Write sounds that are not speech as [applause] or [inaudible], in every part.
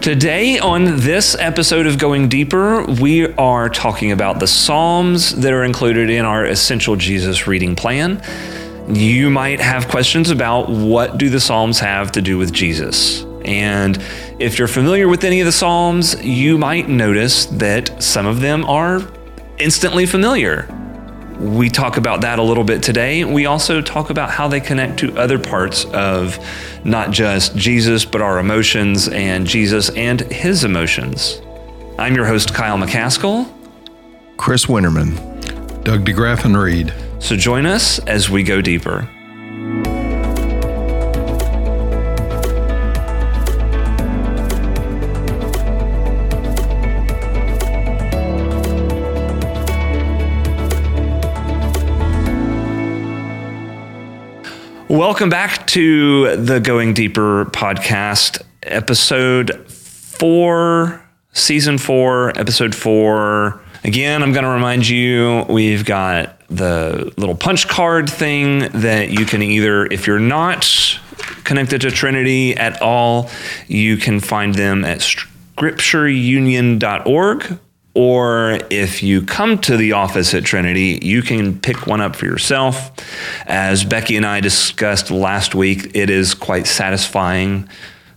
Today, on this episode of Going Deeper, we are talking about the Psalms that are included in our Essential Jesus reading plan. You might have questions about what do the Psalms have to do with Jesus? And if you're familiar with any of the Psalms, you might notice that some of them are instantly familiar. We talk about that a little bit today. We also talk about how they connect to other parts of not just Jesus, but our emotions and Jesus and his emotions. I'm your host, Kyle McCaskill. Chris Winterman. Doug DeGraff and Reed. So join us as we go deeper. Welcome back to the Going Deeper podcast, episode four, season four, episode four. Again, I'm going to remind you we've got the little punch card thing that you can either, if you're not connected to Trinity at all, you can find them at scriptureunion.org or if you come to the office at Trinity, you can pick one up for yourself. As Becky and I discussed last week, it is quite satisfying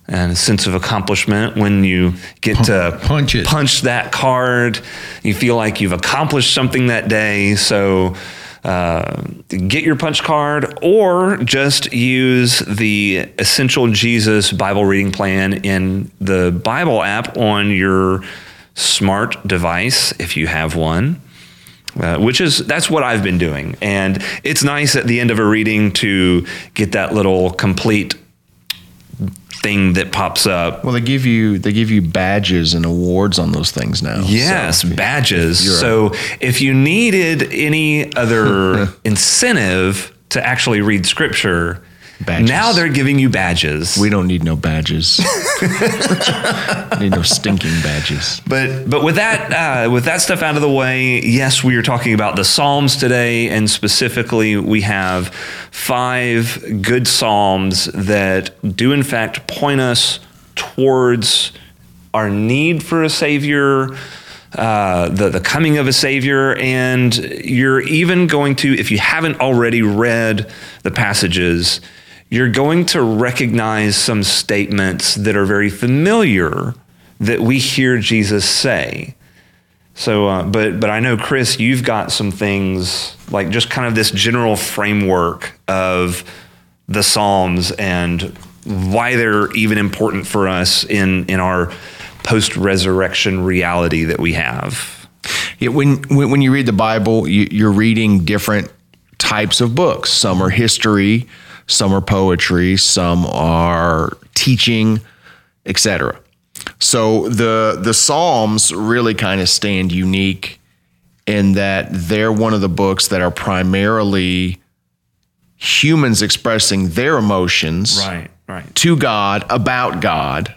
and a sense of accomplishment when you get to punch it. punch that card. You feel like you've accomplished something that day. So uh, get your punch card or just use the Essential Jesus Bible reading plan in the Bible app on your smart device if you have one. Uh, which is that's what I've been doing, and it's nice at the end of a reading to get that little complete thing that pops up. Well, they give you they give you badges and awards on those things now. Yes, So, badges. if you're a- so if you needed any other [laughs] incentive to actually read scripture, Badges. now they're giving you badges. we don't need no badges. [laughs] need no stinking badges. But but with that uh, with that stuff out of the way, yes, we are talking about the Psalms today, and specifically, we have five good Psalms that do in fact point us towards our need for a Savior. Uh, the the coming of a savior, and you're even going to, if you haven't already read the passages, you're going to recognize some statements that are very familiar that we hear Jesus say. So, uh, but but I know Chris, you've got some things like just kind of this general framework of the Psalms and why they're even important for us in in our post resurrection reality that we have. Yeah, when, when when you read the Bible, you, you're reading different types of books. Some are history, some are poetry, some are teaching, etc. So the the Psalms really kind of stand unique in that they're one of the books that are primarily humans expressing their emotions Right, right. to God about God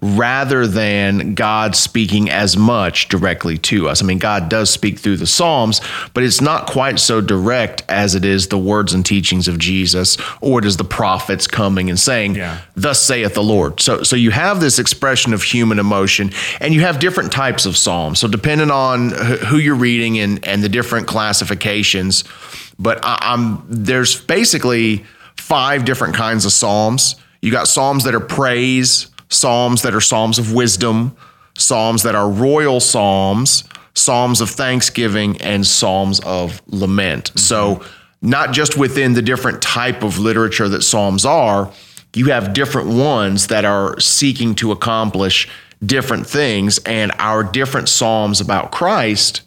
rather than God speaking as much directly to us. I mean, God does speak through the Psalms, but it's not quite so direct as it is the words and teachings of Jesus or it is the prophets coming and saying, Yeah. Thus saith the Lord. So so you have this expression of human emotion and you have different types of Psalms. So depending on who you're reading and, and the different classifications, but I, I'm there's basically five different kinds of Psalms. You got Psalms that are praise, Psalms that are Psalms of wisdom, Psalms that are royal Psalms, Psalms of thanksgiving, and Psalms of lament. Mm-hmm. So, not just within the different type of literature that Psalms are, you have different ones that are seeking to accomplish different things, and our different Psalms about Christ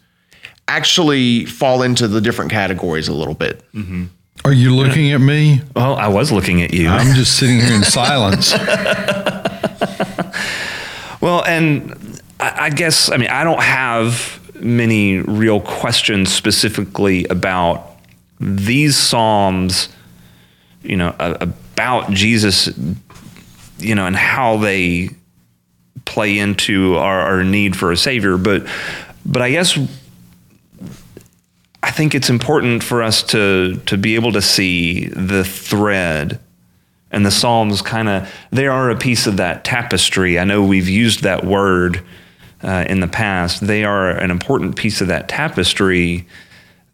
actually fall into the different categories a little bit. Mm-hmm. Are you looking at me? Well, I was looking at you. I'm just sitting here in silence. [laughs] [laughs] Well, and I, guess I mean I don't have many real questions specifically about these psalms, you know, about Jesus, you know, and how they play into our, our need for a savior. But but I guess I think it's important for us to to be able to see the thread And the Psalms kind of, they are a piece of that tapestry. I know we've used that word uh, in the past. They are an important piece of that tapestry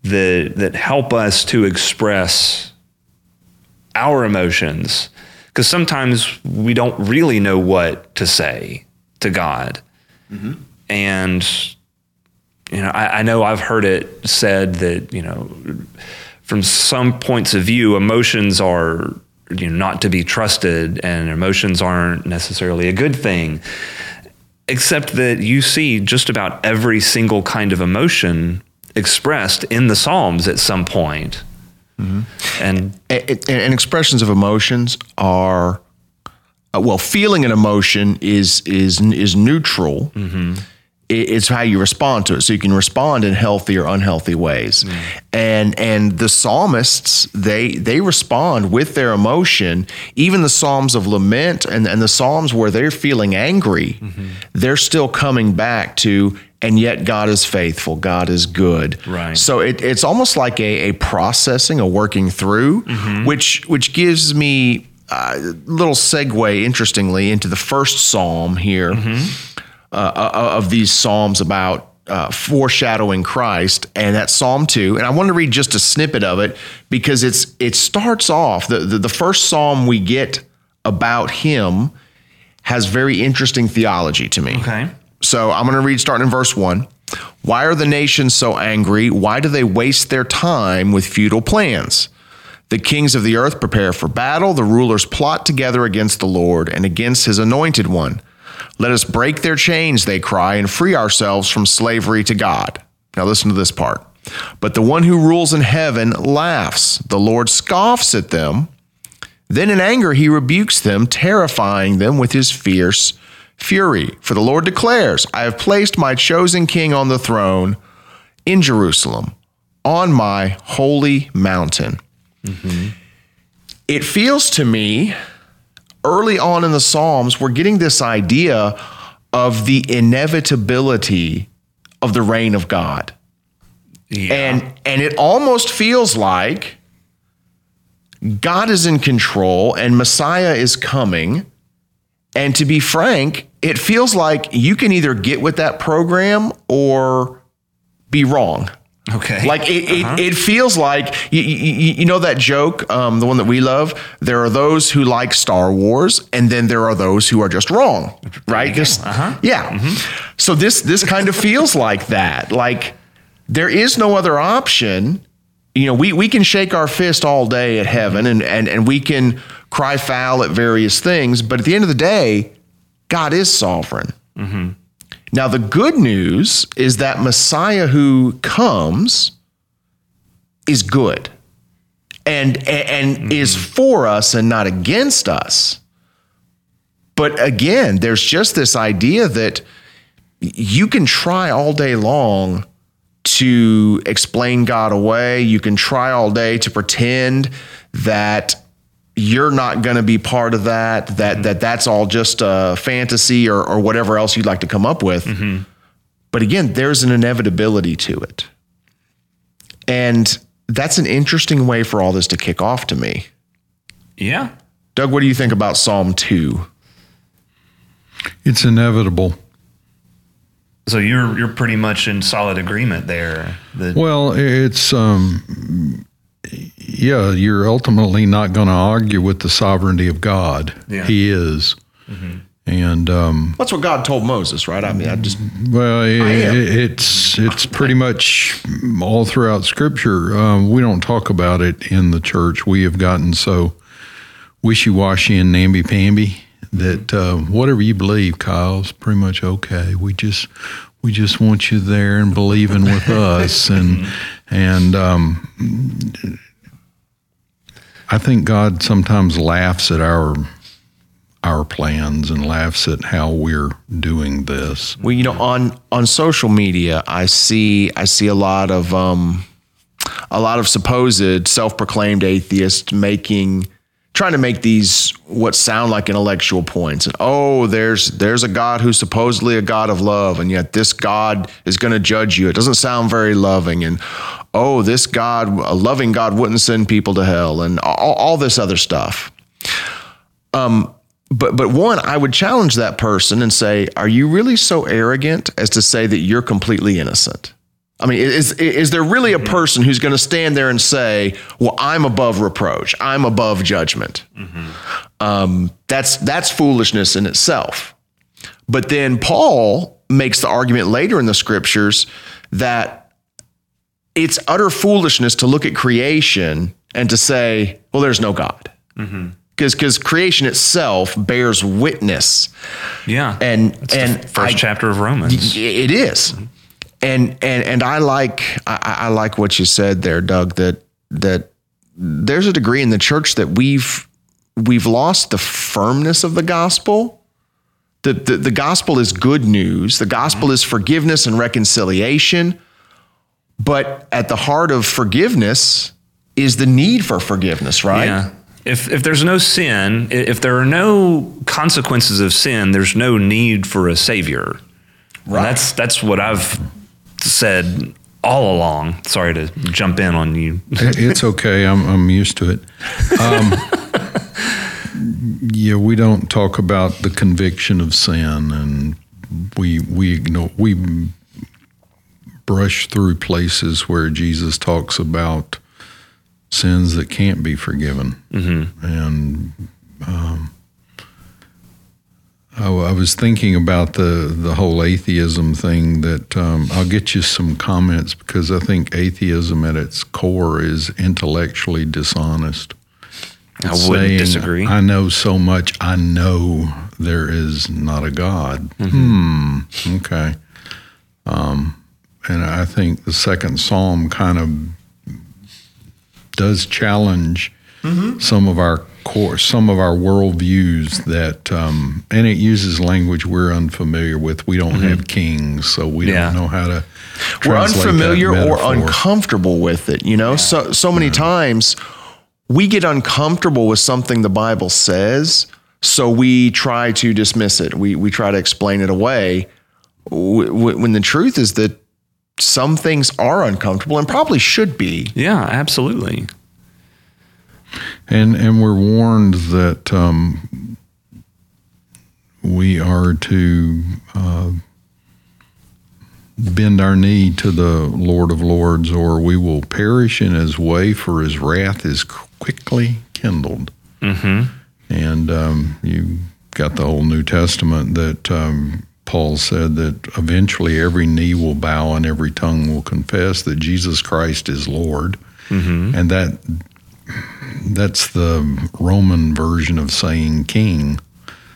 that, that help us to express our emotions. Because sometimes we don't really know what to say to God. And, you know, I, I know I've heard it said that, you know, from some points of view, emotions are you know, not to be trusted, and emotions aren't necessarily a good thing. Except that you see just about every single kind of emotion expressed in the Psalms at some point. And and, and expressions of emotions are uh, well feeling an emotion is is is neutral It- it's how you respond to it. So you can respond in healthy or unhealthy ways. Mm. And and the psalmists they they respond with their emotion. Even the psalms of lament and, and the psalms where they're feeling angry mm-hmm. they're still coming back to and yet God is faithful. God is good. Right. So it, it's almost like a, a processing, a working through, mm-hmm. which which gives me a little segue, interestingly, into the first psalm here. Uh, uh, of these psalms about uh, foreshadowing Christ, and that's Psalm two. And I want to read just a snippet of it because it's it starts off the the, the first psalm we get about him has very interesting theology to me. okay. So I'm going to read starting in verse one. Why are the nations so angry? Why do they waste their time with futile plans? The kings of the earth prepare for battle. The rulers plot together against the Lord and against his anointed one. Let us break their chains, they cry, and free ourselves from slavery to God. Now listen to this part. But the one who rules in heaven laughs. The Lord scoffs at them. Then in anger he rebukes them, terrifying them with his fierce fury. For the Lord declares, I have placed my chosen king on the throne in Jerusalem, on my holy mountain. Mm-hmm. It feels to me early on in the Psalms, we're getting this idea of the inevitability of the reign of God. Yeah. And and it almost feels like God is in control and Messiah is coming. And to be frank, it feels like you can either get with that program or be wrong. Okay. Like it, it, it feels like you, you, you know that joke, um, the one that we love. There are those who like Star Wars, and then there are those who are just wrong, right? This- yeah. So this this kind of feels like that. Like there is no other option. You know, we we can shake our fist all day at heaven, and and and we can cry foul at various things, but at the end of the day, God is sovereign. Now, the good news is that Messiah who comes is good and, and is mm-hmm. for us and not against us. But again, there's just this idea that you can try all day long to explain God away. You can try all day to pretend that you're not going to be part of that that mm-hmm. that that's all just a fantasy or or whatever else you'd like to come up with mm-hmm. but again there's an inevitability to it and that's an interesting way for all this to kick off to me yeah. doug what do you think about psalm 2 It's inevitable. So you're you're pretty much in solid agreement there. That Well, it's um, yeah, you're ultimately not going to argue with the sovereignty of God. Yeah. He is, and um, that's what god told moses right i mean i just well, it, am. it's it's pretty much all throughout Scripture. Um, we don't talk about it in the church. We have gotten so wishy washy and namby pamby that uh, whatever you believe, Kyle's pretty much okay. We just we just want you there and believing with [laughs] us, and and um, I think God sometimes laughs at our our plans and laughs at how we're doing this. Well, you know, on on social media, I see I see a lot of um, a lot of supposed self-proclaimed atheists making trying to make these what sound like intellectual points. And oh, there's there's a God who's supposedly a God of love, and yet this God is going to judge you. It doesn't sound very loving. And oh, this God, a loving God, wouldn't send people to hell, and all, all this other stuff. Um, but but one, I would challenge that person and say, "Are you really so arrogant as to say that you're completely innocent?" I mean, is is there really a mm-hmm. person who's going to stand there and say, "Well, I'm above reproach. I'm above judgment"? Mm-hmm. Um, that's that's foolishness in itself. But then Paul makes the argument later in the scriptures that it's utter foolishness to look at creation and to say, "Well, there's no God." Mm-hmm. Because because creation itself bears witness, Yeah. and It's and the first I- chapter of Romans. it is, and and and I like I, I like what you said there, Doug. That that there's a degree in the church that we've we've lost the firmness of the gospel. The, the, the gospel is good news. The gospel is forgiveness and reconciliation. But at the heart of forgiveness is the need for forgiveness, right? Yeah. If, if there's no sin, if there are no consequences of sin, there's no need for a savior. Right. That's that's what I've said all along. Sorry to jump in on you. It's okay. I'm I'm used to it. Um, [laughs] yeah, we don't talk about the conviction of sin, and we we ignore we brush through places where Jesus talks about sins that can't be forgiven, mm-hmm. and um, I, I was thinking about the the whole atheism thing. That um, I'll get you some comments because I think atheism at its core is intellectually dishonest. I It's wouldn't saying, disagree. I know so much. I know there is not a God. Hmm. Okay. Um, and I think the second psalm kind of does challenge some of our core, some of our worldviews that, um, and it uses language we're unfamiliar with. We don't have kings, so we Yeah. don't know how to. we're translate that unfamiliar or uncomfortable with it you know so so many times we get uncomfortable with something the bible says so we try to dismiss it we we try to explain it away w- w- when the truth is that some things are uncomfortable and probably should be Yeah, absolutely. And and we're warned that um, we are to uh, bend our knee to the Lord of Lords, or we will perish in His way, for His wrath is quickly kindled. Mm-hmm. And um, you got the whole New Testament that um, Paul said that eventually every knee will bow and every tongue will confess that Jesus Christ is Lord, and that that's the Roman version of saying King.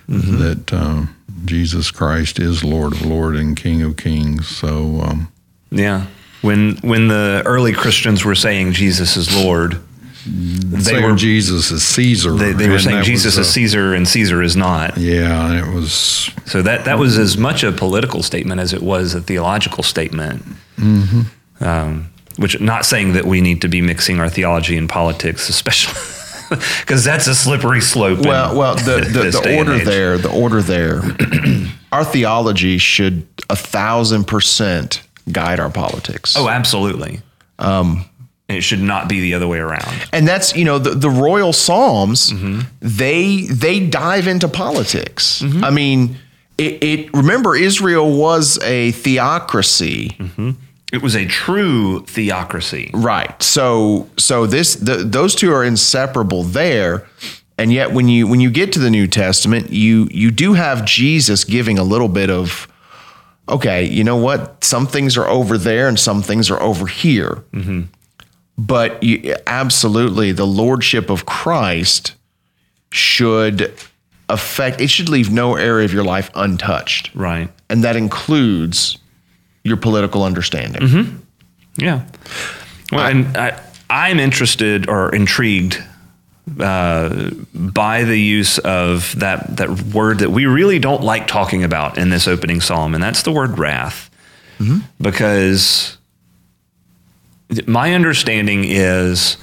That uh, Jesus Christ is Lord of Lord and King of Kings. So um, Yeah. When when the early Christians were saying Jesus is Lord, they saying were Jesus is Caesar. they, they were saying Jesus is uh, Caesar and Caesar is not. Yeah, and it was So that that was as much a political statement as it was a theological statement. Mm-hmm. Um, which not saying that we need to be mixing our theology and politics, especially [laughs] because that's a slippery slope. well well the [laughs] the, the order there the order there [clears throat] our theology should a thousand percent guide our politics Oh, absolutely. Um, it should not be the other way around. and that's you know the, the royal psalms mm-hmm. they they dive into politics mm-hmm. i mean it, it remember israel was a theocracy mm-hmm. It was a true theocracy. right. So so this the, those two are inseparable there. And yet when you when you get to the new testament you you do have jesus giving a little bit of okay you know what? Some things are over there and some things are over here. Mm-hmm. But you, absolutely the lordship of christ should affect it should leave no area of your life untouched. Right. and that includes your political understanding Mm-hmm. Yeah. Well, and I, I'm interested or intrigued uh, by the use of that that word that we really don't like talking about in this opening psalm, and that's the word wrath, because my understanding is,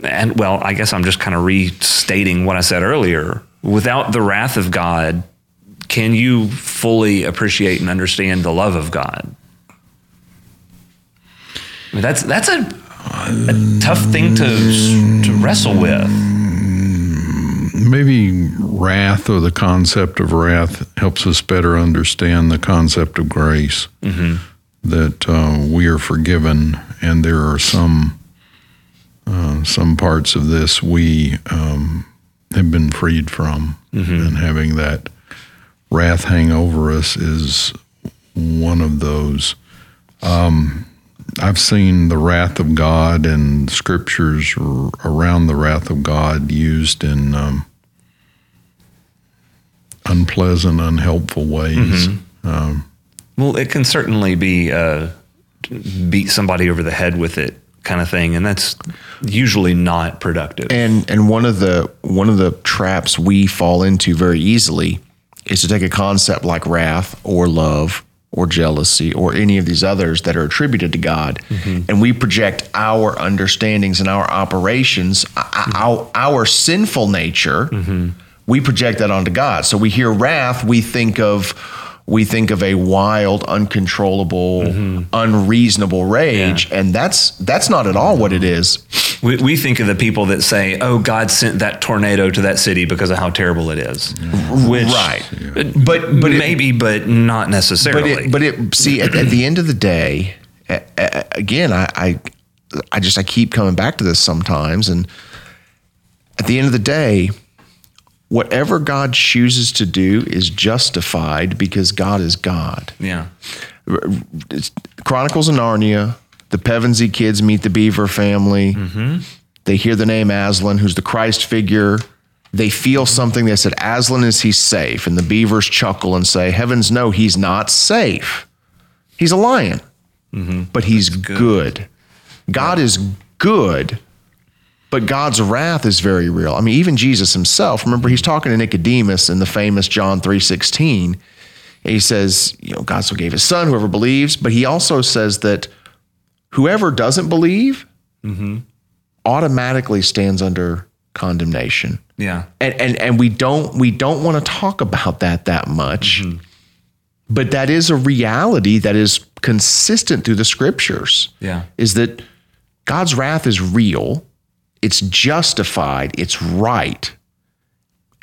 and well, I guess I'm just kind of restating what I said earlier. Without the wrath of God, can you fully appreciate and understand the love of God? I mean, that's that's a, a tough thing to to wrestle with. maybe wrath or the concept of wrath helps us better understand the concept of grace. That uh, we are forgiven, and there are some uh, some parts of this we um, have been freed from, and having that wrath hang over us is one of those. Um, I've seen the wrath of God and scriptures r- around the wrath of God used in um, unpleasant, unhelpful ways. Um, Well, it can certainly be uh, beat somebody over the head with it kind of thing, and that's usually not productive. And and one of the one of the traps we fall into very easily is to take a concept like wrath or love or jealousy or any of these others that are attributed to God, mm-hmm. and we project our understandings and our operations, uh, mm-hmm. our, our sinful nature, mm-hmm. we project that onto God. So we hear wrath, we think of we think of a wild, uncontrollable, mm-hmm. unreasonable rage, and that's that's not at all what it is. we, we think of the people that say, "Oh, God sent that tornado to that city because of how terrible it is," which, Right. but But- but it- maybe, but not necessarily. But it, but it see at, at the end of the day, a- a- again, I, I I just I keep coming back to this sometimes, and at the end of the day, whatever God chooses to do is justified because God is God. yeah, It's Chronicles of Narnia. The Pevensey kids meet the Beaver family. Mm-hmm. They hear the name Aslan, who's the Christ figure. They feel something. They said, Aslan, is he safe? And the beavers chuckle and say, Heavens, no, he's not safe. He's a lion, mm-hmm. but he's good. God is good, but God's wrath is very real. I mean, even Jesus himself, remember, he's talking to Nicodemus in the famous John 3.16. He says, you know, God so gave his son, whoever believes, but he also says that whoever doesn't believe mm-hmm. automatically stands under condemnation. yeah, And, and and we don't we don't want to talk about that that much. Mm-hmm. But that is a reality that is consistent through the scriptures. Yeah. Is that God's wrath is real, it's justified, it's right.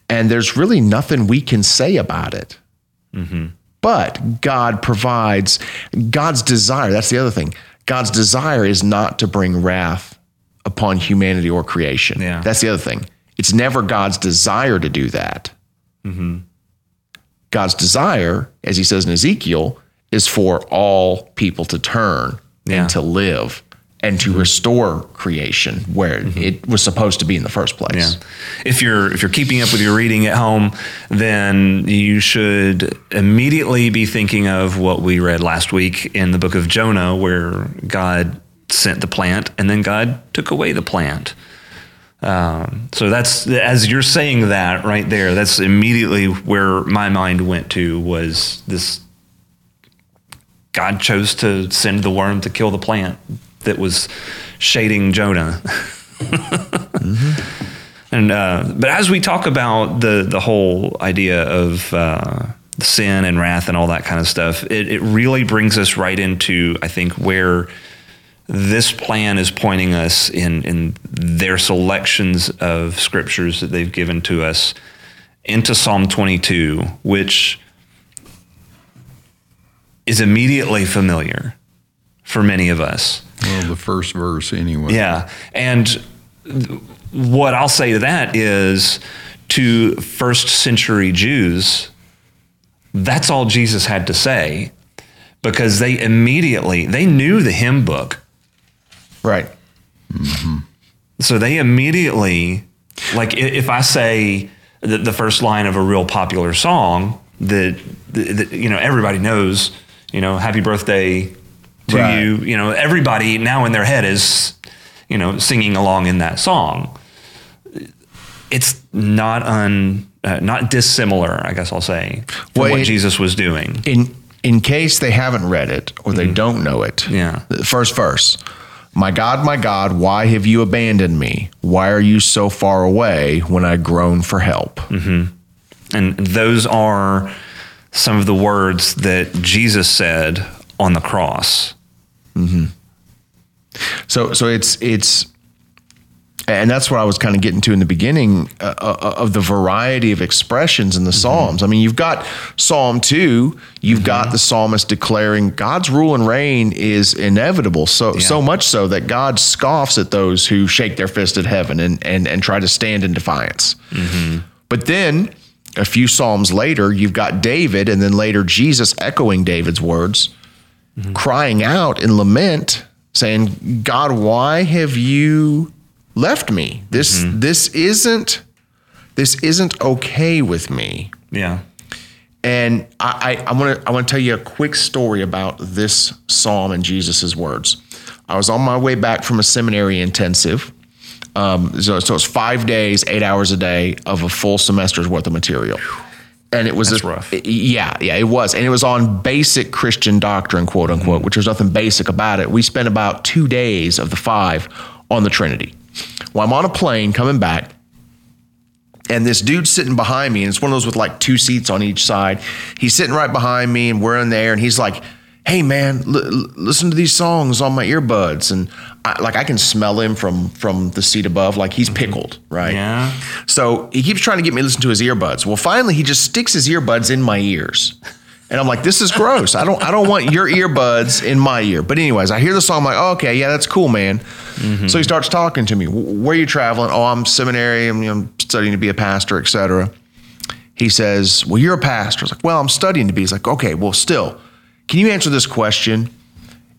And there's really nothing we can say about it. Mm-hmm. But God provides God's desire. That's the other thing. God's desire is not to bring wrath upon humanity or creation. Yeah. That's the other thing. It's never God's desire to do that. Mm-hmm. God's desire, as he says in Ezekiel, is for all people to turn Yeah. and to live and to restore creation where it was supposed to be in the first place. yeah. If you're if you're keeping up with your reading at home, then you should immediately be thinking of what we read last week in the book of Jonah, where God sent the plant and then God took away the plant. Um, so that's as you're saying that right there. That's immediately where my mind went to was this. God chose to send the worm to kill the plant that was shading Jonah. [laughs] And uh, but as we talk about the the whole idea of uh, sin and wrath and all that kind of stuff, it, it really brings us right into I think where this plan is pointing us in in their selections of scriptures that they've given to us into Psalm 22, which is immediately familiar for many of us. Well, the first verse anyway. Yeah. And what I'll say to that is to first century Jews, that's all Jesus had to say because they immediately they knew the hymn book. Right. Mm-hmm. So they immediately like if I say the, the first line of a real popular song that, that you know everybody knows, you know, happy birthday to Right. you, you know, everybody now in their head is you know singing along in that song. It's not un uh, not dissimilar, I guess I'll say, from Well, what it- Jesus was doing. In in case they haven't read it or they don't know it. Yeah. First verse. My God, my God, why have you abandoned me? Why are you so far away when I groan for help? And those are some of the words that Jesus said on the cross. So so it's it's and that's what I was kind of getting to in the beginning uh, uh, of the variety of expressions in the Psalms. I mean, you've got Psalm 2, you've got the psalmist declaring God's rule and reign is inevitable. So so much so that God scoffs at those who shake their fist at heaven and and, and try to stand in defiance. But then a few psalms later, you've got David and then later Jesus echoing David's words, crying out in lament, saying, God, why have you left me? This this isn't this isn't okay with me. Yeah. And I, I, I want to I want to tell you a quick story about this psalm and Jesus's words. I was on my way back from a seminary intensive. Um, so, so it's five days, eight hours a day of a full semester's worth of material. And it was That's a- rough. Yeah, yeah, it was. And it was on basic Christian doctrine, quote unquote, which there's nothing basic about it. We spent about two days of the five on the Trinity. Well, I'm on a plane coming back, and this dude's sitting behind me, and it's one of those with like two seats on each side. He's sitting right behind me, and we're in there, and he's like, "Hey, man, l- listen to these songs on my earbuds." And I, like I can smell him from from the seat above, like he's mm-hmm. pickled, right? Yeah. So he keeps trying to get me to listen to his earbuds. Well, finally, he just sticks his earbuds in my ears. And I'm like, this is gross. I don't I don't want your earbuds in my ear. But anyways, I hear the song. I'm like, oh, okay, yeah, that's cool, man. Mm-hmm. So he starts talking to me. Where are you traveling? Oh, I'm seminary. I'm, know, studying to be a pastor, etc. He says, well, you're a pastor. I was like, well, I'm studying to be. He's like, okay, well, still, can you answer this question?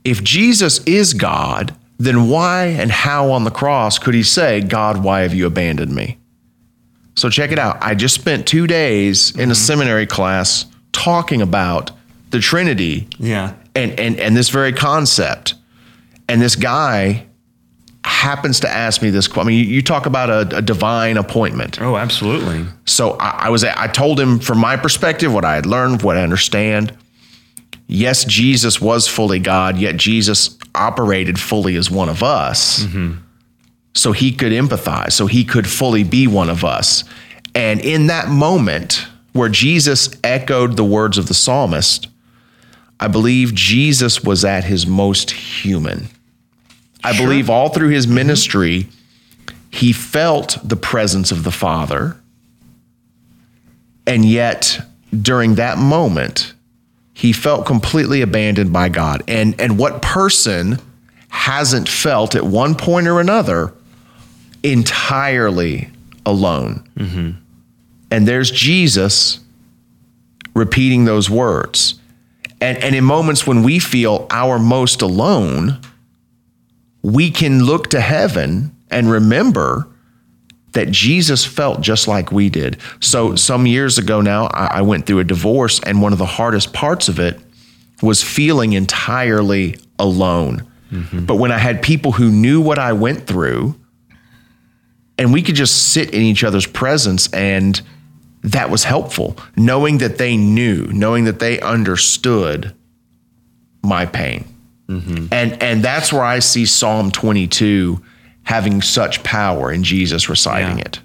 If Jesus is God, then why and how on the cross could he say, God, why have you abandoned me? So check it out. I just spent two days in a mm-hmm. seminary class talking about the Trinity Yeah. and, and, and this very concept. And this guy happens to ask me this. que- I mean, you, you talk about a, a divine appointment. Oh, absolutely. So I, I was I told him from my perspective what I had learned, what I understand. Yes, Jesus was fully God, yet Jesus operated fully as one of us. Mm-hmm. So he could empathize, so he could fully be one of us. And in that moment where Jesus echoed the words of the psalmist, I believe Jesus was at his most human. I believe all through his mm-hmm. ministry, he felt the presence of the Father. And yet, during that moment, he felt completely abandoned by God. And, and what person hasn't felt at one point or another entirely alone? Mm-hmm. And there's Jesus repeating those words. And, and in moments when we feel our most alone, we can look to heaven and remember that Jesus felt just like we did. So, mm-hmm. some years ago now, I, I went through a divorce, and one of the hardest parts of it was feeling entirely alone. Mm-hmm. But when I had people who knew what I went through, and we could just sit in each other's presence, and that was helpful, knowing that they knew, knowing that they understood my pain. Mm-hmm. And and that's where I see Psalm 22 having such power in Jesus reciting Yeah. it.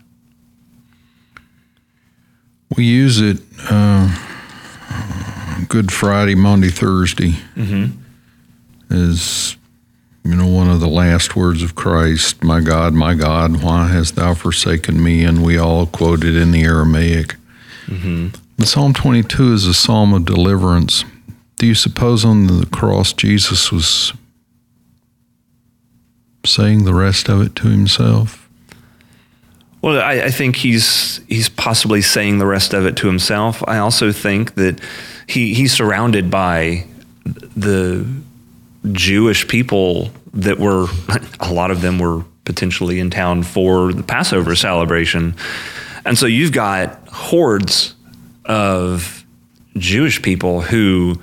We use it uh, Good Friday, Maundy, Thursday is you know one of the last words of Christ. My God, my God, why hast thou forsaken me? And we all quote it in the Aramaic. The Psalm 22 is a psalm of deliverance. Do you suppose on the cross Jesus was saying the rest of it to himself? Well, I, I think he's he's possibly saying the rest of it to himself. I also think that he he's surrounded by the Jewish people that were [laughs] a lot of them were potentially in town for the Passover celebration, and so you've got hordes of Jewish people who,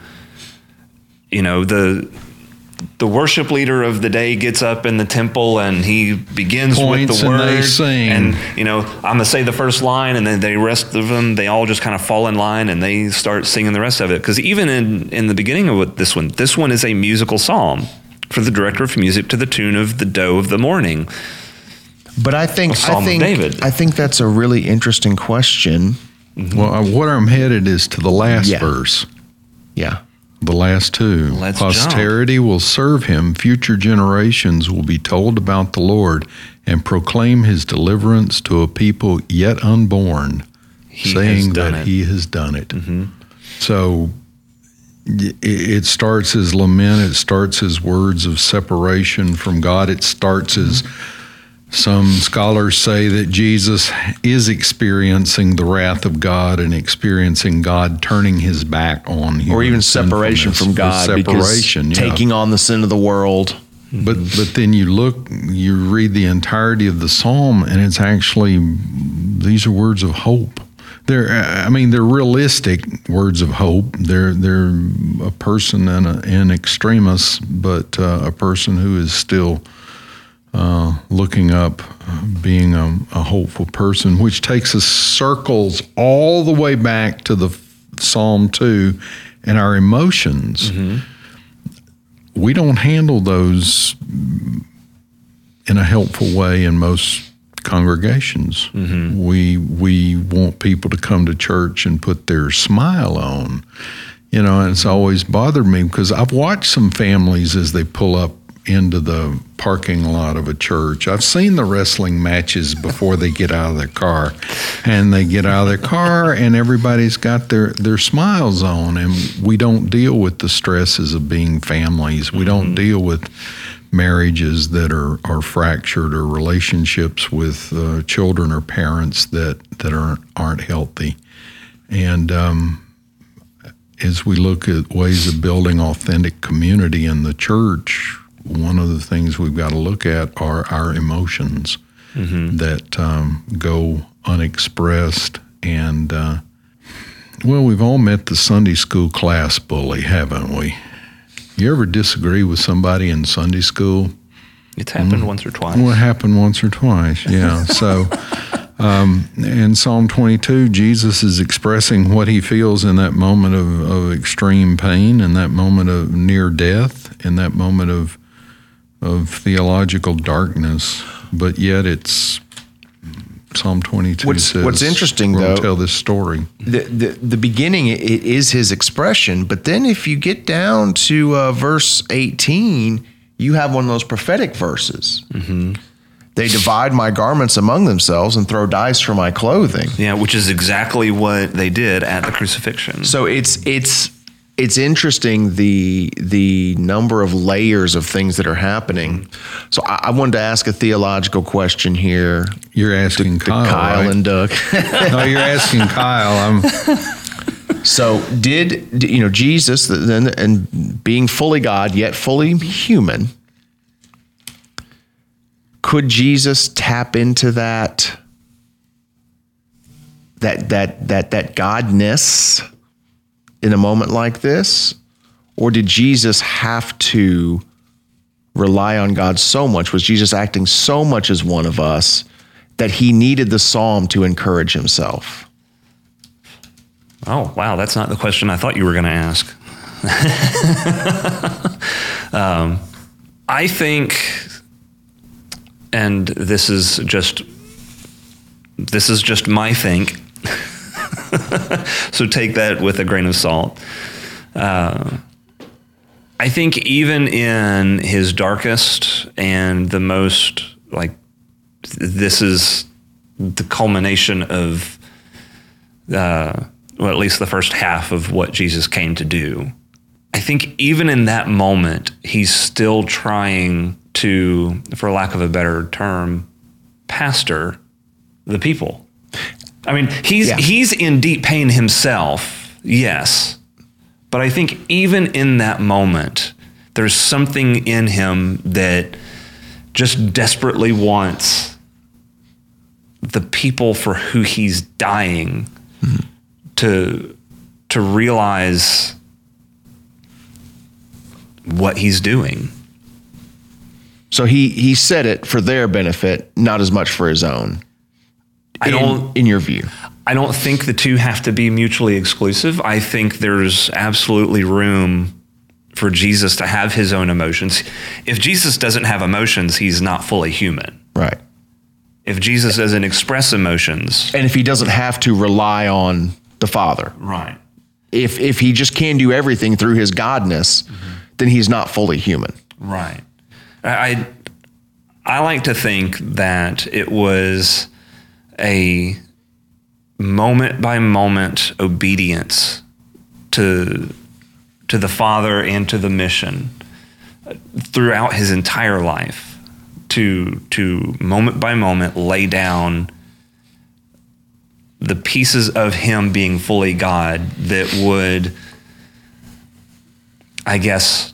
you know, the the worship leader of the day gets up in the temple and he begins Points with the and word they sing. and you know i'm gonna say the first line and then the rest of them they all just kind of fall in line and they start singing the rest of it because even in in the beginning of what- this one this one is a musical psalm for the director of music to the tune of the doe of the morning But I think A Psalm I of think David. I think that's a really interesting question. Well, uh, I- what I'm headed is to the last Yeah. verse. Yeah. The last two. Let's Posterity will serve him. Future generations will be told about the Lord. and proclaim his deliverance to a people yet unborn, He saying that it. he has done it. Mm-hmm. So y- it it starts as lament, it starts as words of separation from God, it starts as mm-hmm. Some scholars say that Jesus is experiencing the wrath of God and experiencing God turning his back on him. or even separation from God Separation, because yeah. taking on the sin of the world. But but then you look, you read the entirety of the psalm, and it's actually these are words of hope. They're I mean they're realistic words of hope. They're they're a person and a, an extremis, but uh, a person who is still uh, looking up, being a, a hopeful person, which takes us circles all the way back to the Psalm two and our emotions we don't handle those in a helpful way in most congregations. We we want people to come to church and put their smile on. You know, and it's always bothered me because I've watched some families as they pull up into the parking lot of a church. I've seen the wrestling matches before they get out of their car. And they get out of their car and everybody's got their, their smiles on and we don't deal with the stresses of being families. We don't deal with marriages that are, are fractured or relationships with uh, children or parents that, that aren't, aren't healthy. And um, as we look at ways of building authentic community in the church, one of the things we've got to look at are our emotions that um, go unexpressed. And, uh, well, we've all met the Sunday school class bully, haven't we? You ever disagree with somebody in Sunday school? It's happened once or twice. Well, it happened once or twice, yeah. [laughs] So, um, in Psalm 22, Jesus is expressing what he feels in that moment of, of extreme pain, in that moment of near death, in that moment of of theological darkness. But yet, it's Psalm 22 What's- says, what's interesting, we'll though- tell this story. the, the the beginning it is his expression, but then if you get down to uh, verse eighteen, you have one of those prophetic verses. They divide my garments among themselves and throw dice for my clothing. yeah, which is exactly what they did at the crucifixion. So it's it's it's interesting the the number of layers of things that are happening. So I, I wanted to ask a theological question here, You're asking to Kyle, Kyle right? and Doug. [laughs] no, you're asking Kyle. I'm, [laughs] So did you know Jesus then and being fully God yet fully human? Could Jesus tap into that that that that that godness in a moment like this, or did Jesus have to rely on God so much? Was Jesus acting so much as one of us that he needed the psalm to encourage himself? Oh, wow. That's not the question I thought you were going to ask. [laughs] um, I think, and this is just, this is just my think. [laughs] so take that with a grain of salt. Uh, I think even in his darkest and the most like, this is the culmination of uh, well, at least the first half of what Jesus came to do. I think even in that moment, he's still trying to, for lack of a better term, pastor the people. I mean, he's Yeah. he's in deep pain himself, yes, but I think even in that moment, there's something in him that just desperately wants the people for who he's dying hmm. to to realize what he's doing. So he he said it for their benefit, not as much for his own. I in, don't in your view. I don't think the two have to be mutually exclusive. I think there's absolutely room for Jesus to have his own emotions. If Jesus doesn't have emotions, he's not fully human. Right. If Jesus doesn't express emotions, And if he doesn't have to rely on the Father, right. if if he just can do everything through his godness, mm-hmm. then he's not fully human. Right. I I like to think that it was a moment by moment obedience to to the Father and to the mission throughout his entire life to to moment by moment lay down the pieces of him being fully God that would I guess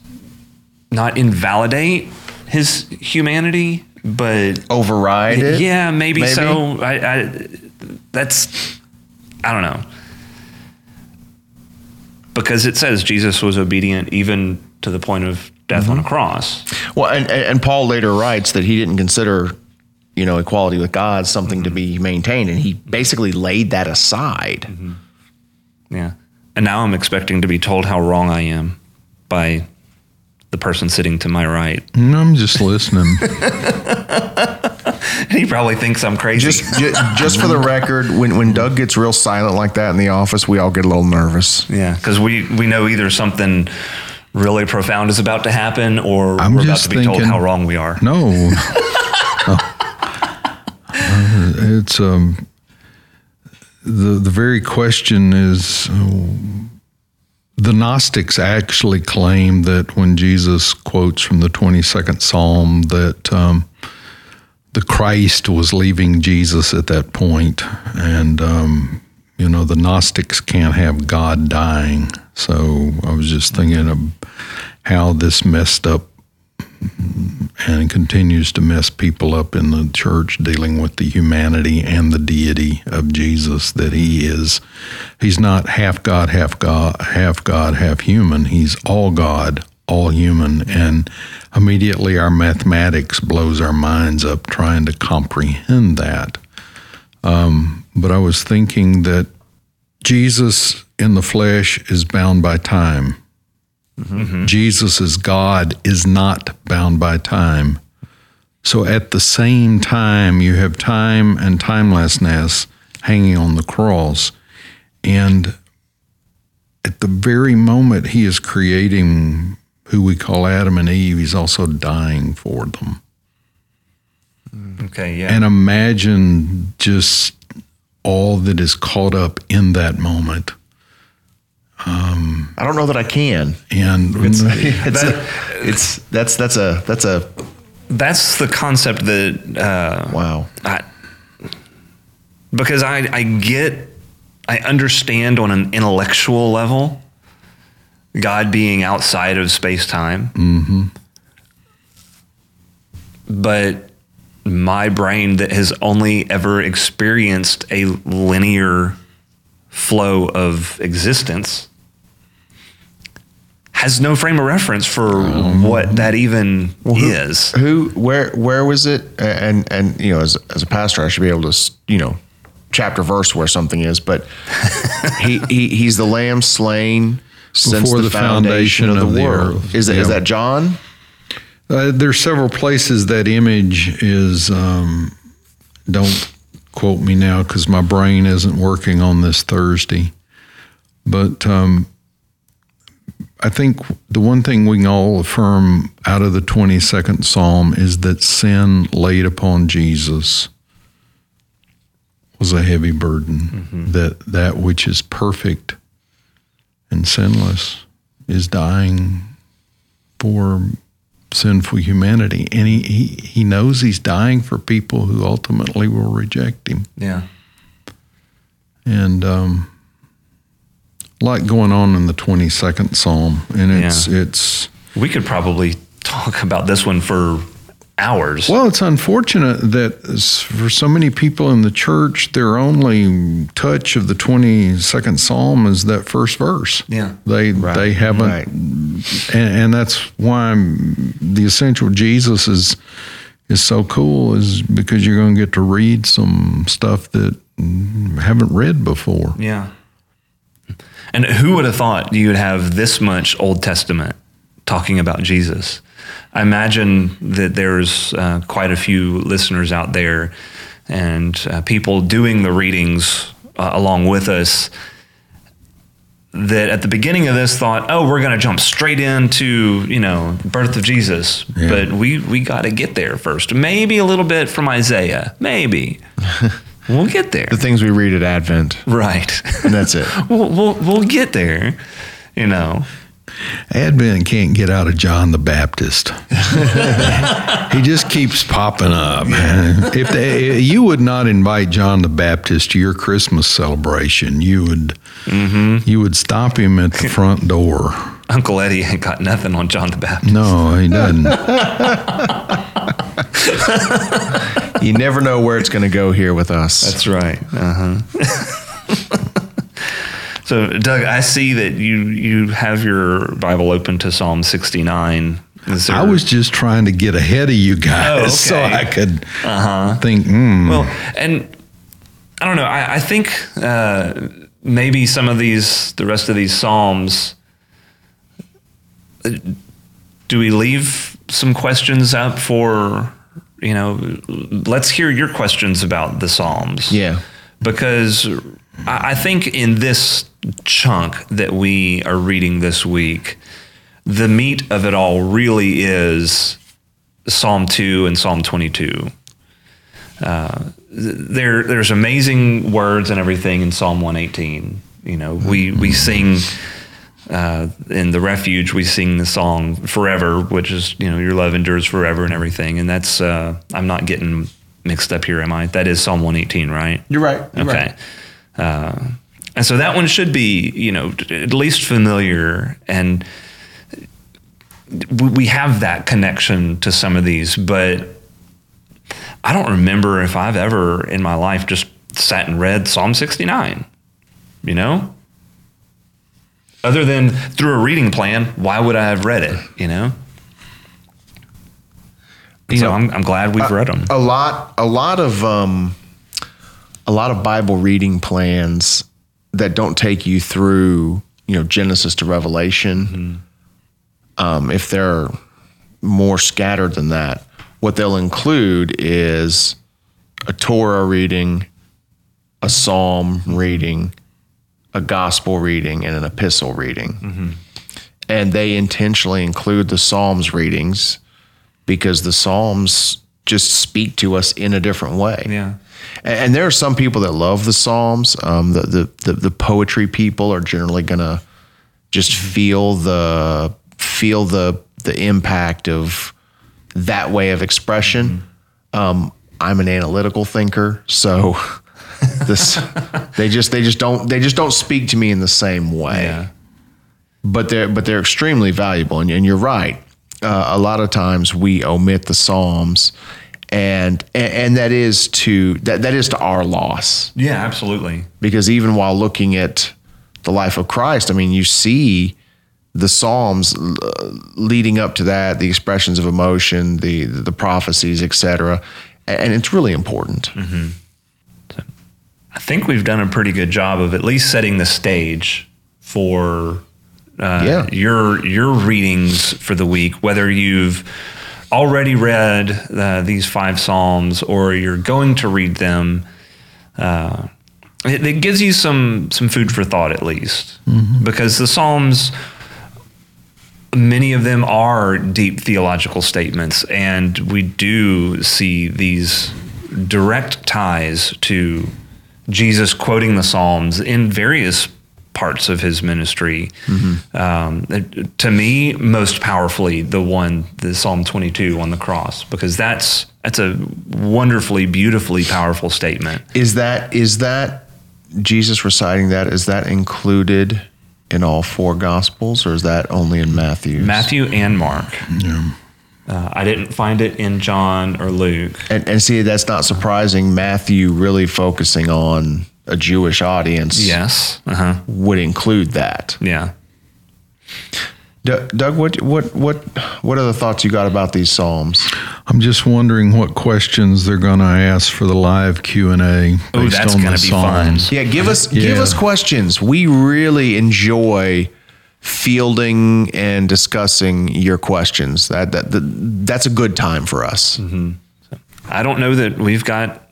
not invalidate his humanity but Override it. yeah maybe, maybe? so I, I that's I don't know because it says Jesus was obedient even to the point of death Mm-hmm. on a cross. Well, and, and and Paul later writes that he didn't consider, you know, equality with God something to be maintained, and he basically laid that aside. Yeah. And now I'm expecting to be told how wrong I am by the person sitting to my right. Mm, I'm just listening. [laughs] He probably thinks I'm crazy. Just, ju- just for the [laughs] record, when when Doug gets real silent like that in the office, we all get a little nervous. yeah, because we, we know either something really profound is about to happen or I'm we're about just to be told thinking- how wrong we are. No. [laughs] Uh, it's um the the very question is uh, the Gnostics actually claim that when Jesus quotes from the 22nd Psalm that um, the Christ was leaving Jesus at that point, and um, you know the Gnostics can't have God dying. So I was just thinking of how this messed up and continues to mess people up in the church dealing with the humanity and the deity of Jesus that he is. He's not half god half god half god half human. He's all god all human. And immediately our mathematics blows our minds up trying to comprehend that. Um, but I was thinking that Jesus in the flesh is bound by time Mm-hmm. Jesus as God is not bound by time. So at the same time, you have time and timelessness hanging on the cross. And at the very moment he is creating who we call Adam and Eve, he's also dying for them. Okay, yeah. And imagine just all that is caught up in that moment. I don't know that I can. And It's, [laughs] a, it's that's that's a that's a That's the concept that uh, wow. I, because I, I get, I understand on an intellectual level, God being outside of space time. Mm-hmm. But my brain that has only ever experienced a linear flow of existence has no frame of reference for what that even is. Who where where was it? And and you know, as as a pastor, I should be able to you know chapter verse where something is. But he, he he's the lamb slain since Before the, the foundation, of the, world. earth. Is that is Yeah. that John? Uh, there's several places that image is. Um, don't quote me now because my brain isn't working on this Thursday. But um, I think the one thing we can all affirm out of the 22nd Psalm is that sin laid upon Jesus was a heavy burden. That that which is perfect and sinless is dying for sinful humanity, and he, he he knows he's dying for people who ultimately will reject him. Yeah. And um, lot going on in the twenty second Psalm, and it's it's We could probably talk about this one for hours. well, it's unfortunate that for so many people in the church, their only touch of the twenty second Psalm is that first verse. Yeah. they they haven't Right. and, and that's why I'm, the essential Jesus is is so cool is because you're going to get to read some stuff that haven't read before. Yeah. And who would have thought you would have this much Old Testament talking about Jesus? I imagine that there's uh, quite a few listeners out there and uh, people doing the readings uh, along with us that at the beginning of this thought, oh, we're going to jump straight into you know birth of Jesus, Yeah. but we we got to get there first. Maybe a little bit from Isaiah, maybe. [laughs] we'll get there. The things we read at Advent, Right. and that's it. [laughs] we'll, we'll we'll get there. You know. Advent can't get out of John the Baptist. he just keeps popping up. If they, you would not invite John the Baptist to your Christmas celebration, you would mm-hmm. you would stop him at the front door. [laughs] Uncle Eddie ain't got nothing on John the Baptist. No, he doesn't. [laughs] You never know where it's going to go here with us. That's right. Uh huh. [laughs] so, Doug, I see that you you have your Bible open to Psalm sixty nine. I was just trying to get ahead of you guys Oh, so. I could Uh-huh. think. Mm, well, and I don't know. I, I think uh, maybe some of these, the rest of these psalms. Do we leave some questions up for you know? Let's hear your questions about the psalms. yeah. because I I think in this chunk that we are reading this week, the meat of it all really is Psalm 2 and Psalm 22. Uh, there, there's amazing words and everything in Psalm 118. You know, we, we sing uh, in the refuge, we sing the song forever, which is, you know, your love endures forever and everything. And that's, uh, I'm not getting mixed up here, am I? That is Psalm 118, right? You're right. You're okay. right. Uh, and so that one should be, you know, at least familiar. And we we have that connection to some of these, but I don't remember if I've ever in my life just sat and read Psalm 69, you know? Other than through a reading plan, why would I have read it, you know? You so know, I'm, I'm glad we've read them. a lot a lot of um a lot of bible reading plans that don't take you through you know genesis to revelation um if they're more scattered than that what they'll include is a torah reading a psalm reading a gospel reading and an epistle reading and they intentionally include the psalms readings because the Psalms just speak to us in a different way. Yeah. And, and there are some people that love the Psalms. Um, the, the, the the poetry people are generally gonna just feel the feel the the impact of that way of expression. Um, I'm an analytical thinker, so [laughs] this they just they just don't they just don't speak to me in the same way Yeah. but they're but they're extremely valuable. And, and you're right. Uh, a lot of times we omit the Psalms, and, and and that is to that that is to our loss Yeah, absolutely. because even while looking at the life of Christ, I mean, you see the Psalms uh, leading up to that, the expressions of emotion, the the prophecies, etc. And it's really important. I think we've done a pretty good job of at least setting the stage for uh, Yeah. your your readings for the week, whether you've already read uh, these five psalms or you're going to read them. Uh, it, it gives you some some food for thought at least, because the psalms many of them are deep theological statements, and we do see these direct ties to Jesus quoting the Psalms in various parts of his ministry. Um, to me, most powerfully, the one, the Psalm 22 on the cross, because that's that's a wonderfully, beautifully powerful statement. Is that is that Jesus reciting that? Is that included in all four Gospels, or is that only in Matthew? Matthew and Mark. Uh, I didn't find it in John or Luke. And, and see, that's not surprising. Matthew really focusing on a Jewish audience Yes. Uh huh. would include that. Yeah. D- Doug, what what what what are the thoughts you got about these psalms? I'm just wondering what questions they're going to ask for the live Q and A. Oh, that's going gonna to be fun. Yeah, give us give us questions. We really enjoy fielding and discussing your questions. That that, that that's a good time for us. I don't know that we've got.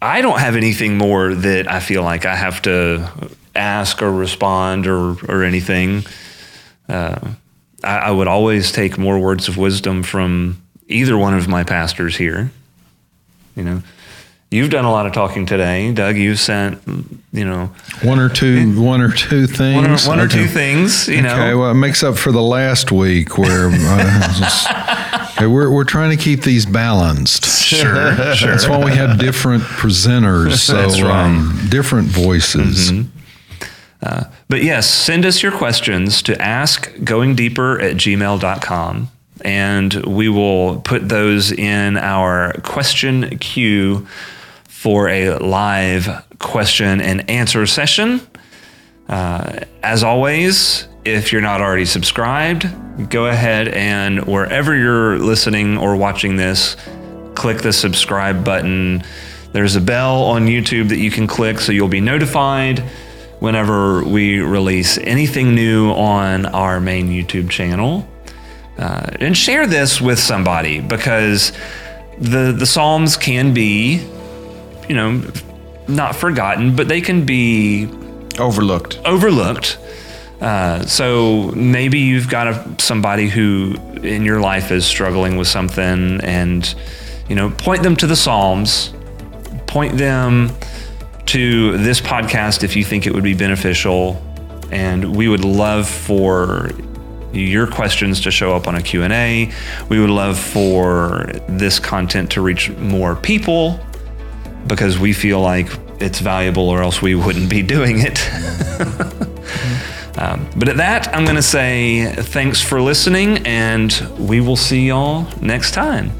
I don't have anything more that I feel like I have to ask or respond or or anything. Uh, I, I would always take more words of wisdom from either one of my pastors here. You know, you've done a lot of talking today, Doug. You've sent, you know, One or two, one or two things. one or, one or two things. You know, Okay, well, it makes up for the last week where uh, [laughs] okay, we're we're trying to keep these balanced. sure, [laughs] sure. That's why we have different presenters, [laughs] so That's right. um, different voices. But yes, send us your questions to askgoingdeeper at gmail.com and we will put those in our question queue for a live question and answer session. Uh, as always, if you're not already subscribed, go ahead and wherever you're listening or watching this, click the subscribe button. There's a bell on YouTube that you can click so you'll be notified whenever we release anything new on our main YouTube channel. Uh, and share this with somebody because the the Psalms can be, you know, not forgotten, but they can be Overlooked. overlooked. Uh, so maybe you've got a, somebody who in your life is struggling with something, and you know, point them to the Psalms, point them to this podcast if you think it would be beneficial, and we would love for your questions to show up on a Q&A. We would love for this content to reach more people because we feel like it's valuable or else we wouldn't be [laughs] doing it. um, but at that, I'm going to say thanks for listening and we will see y'all next time.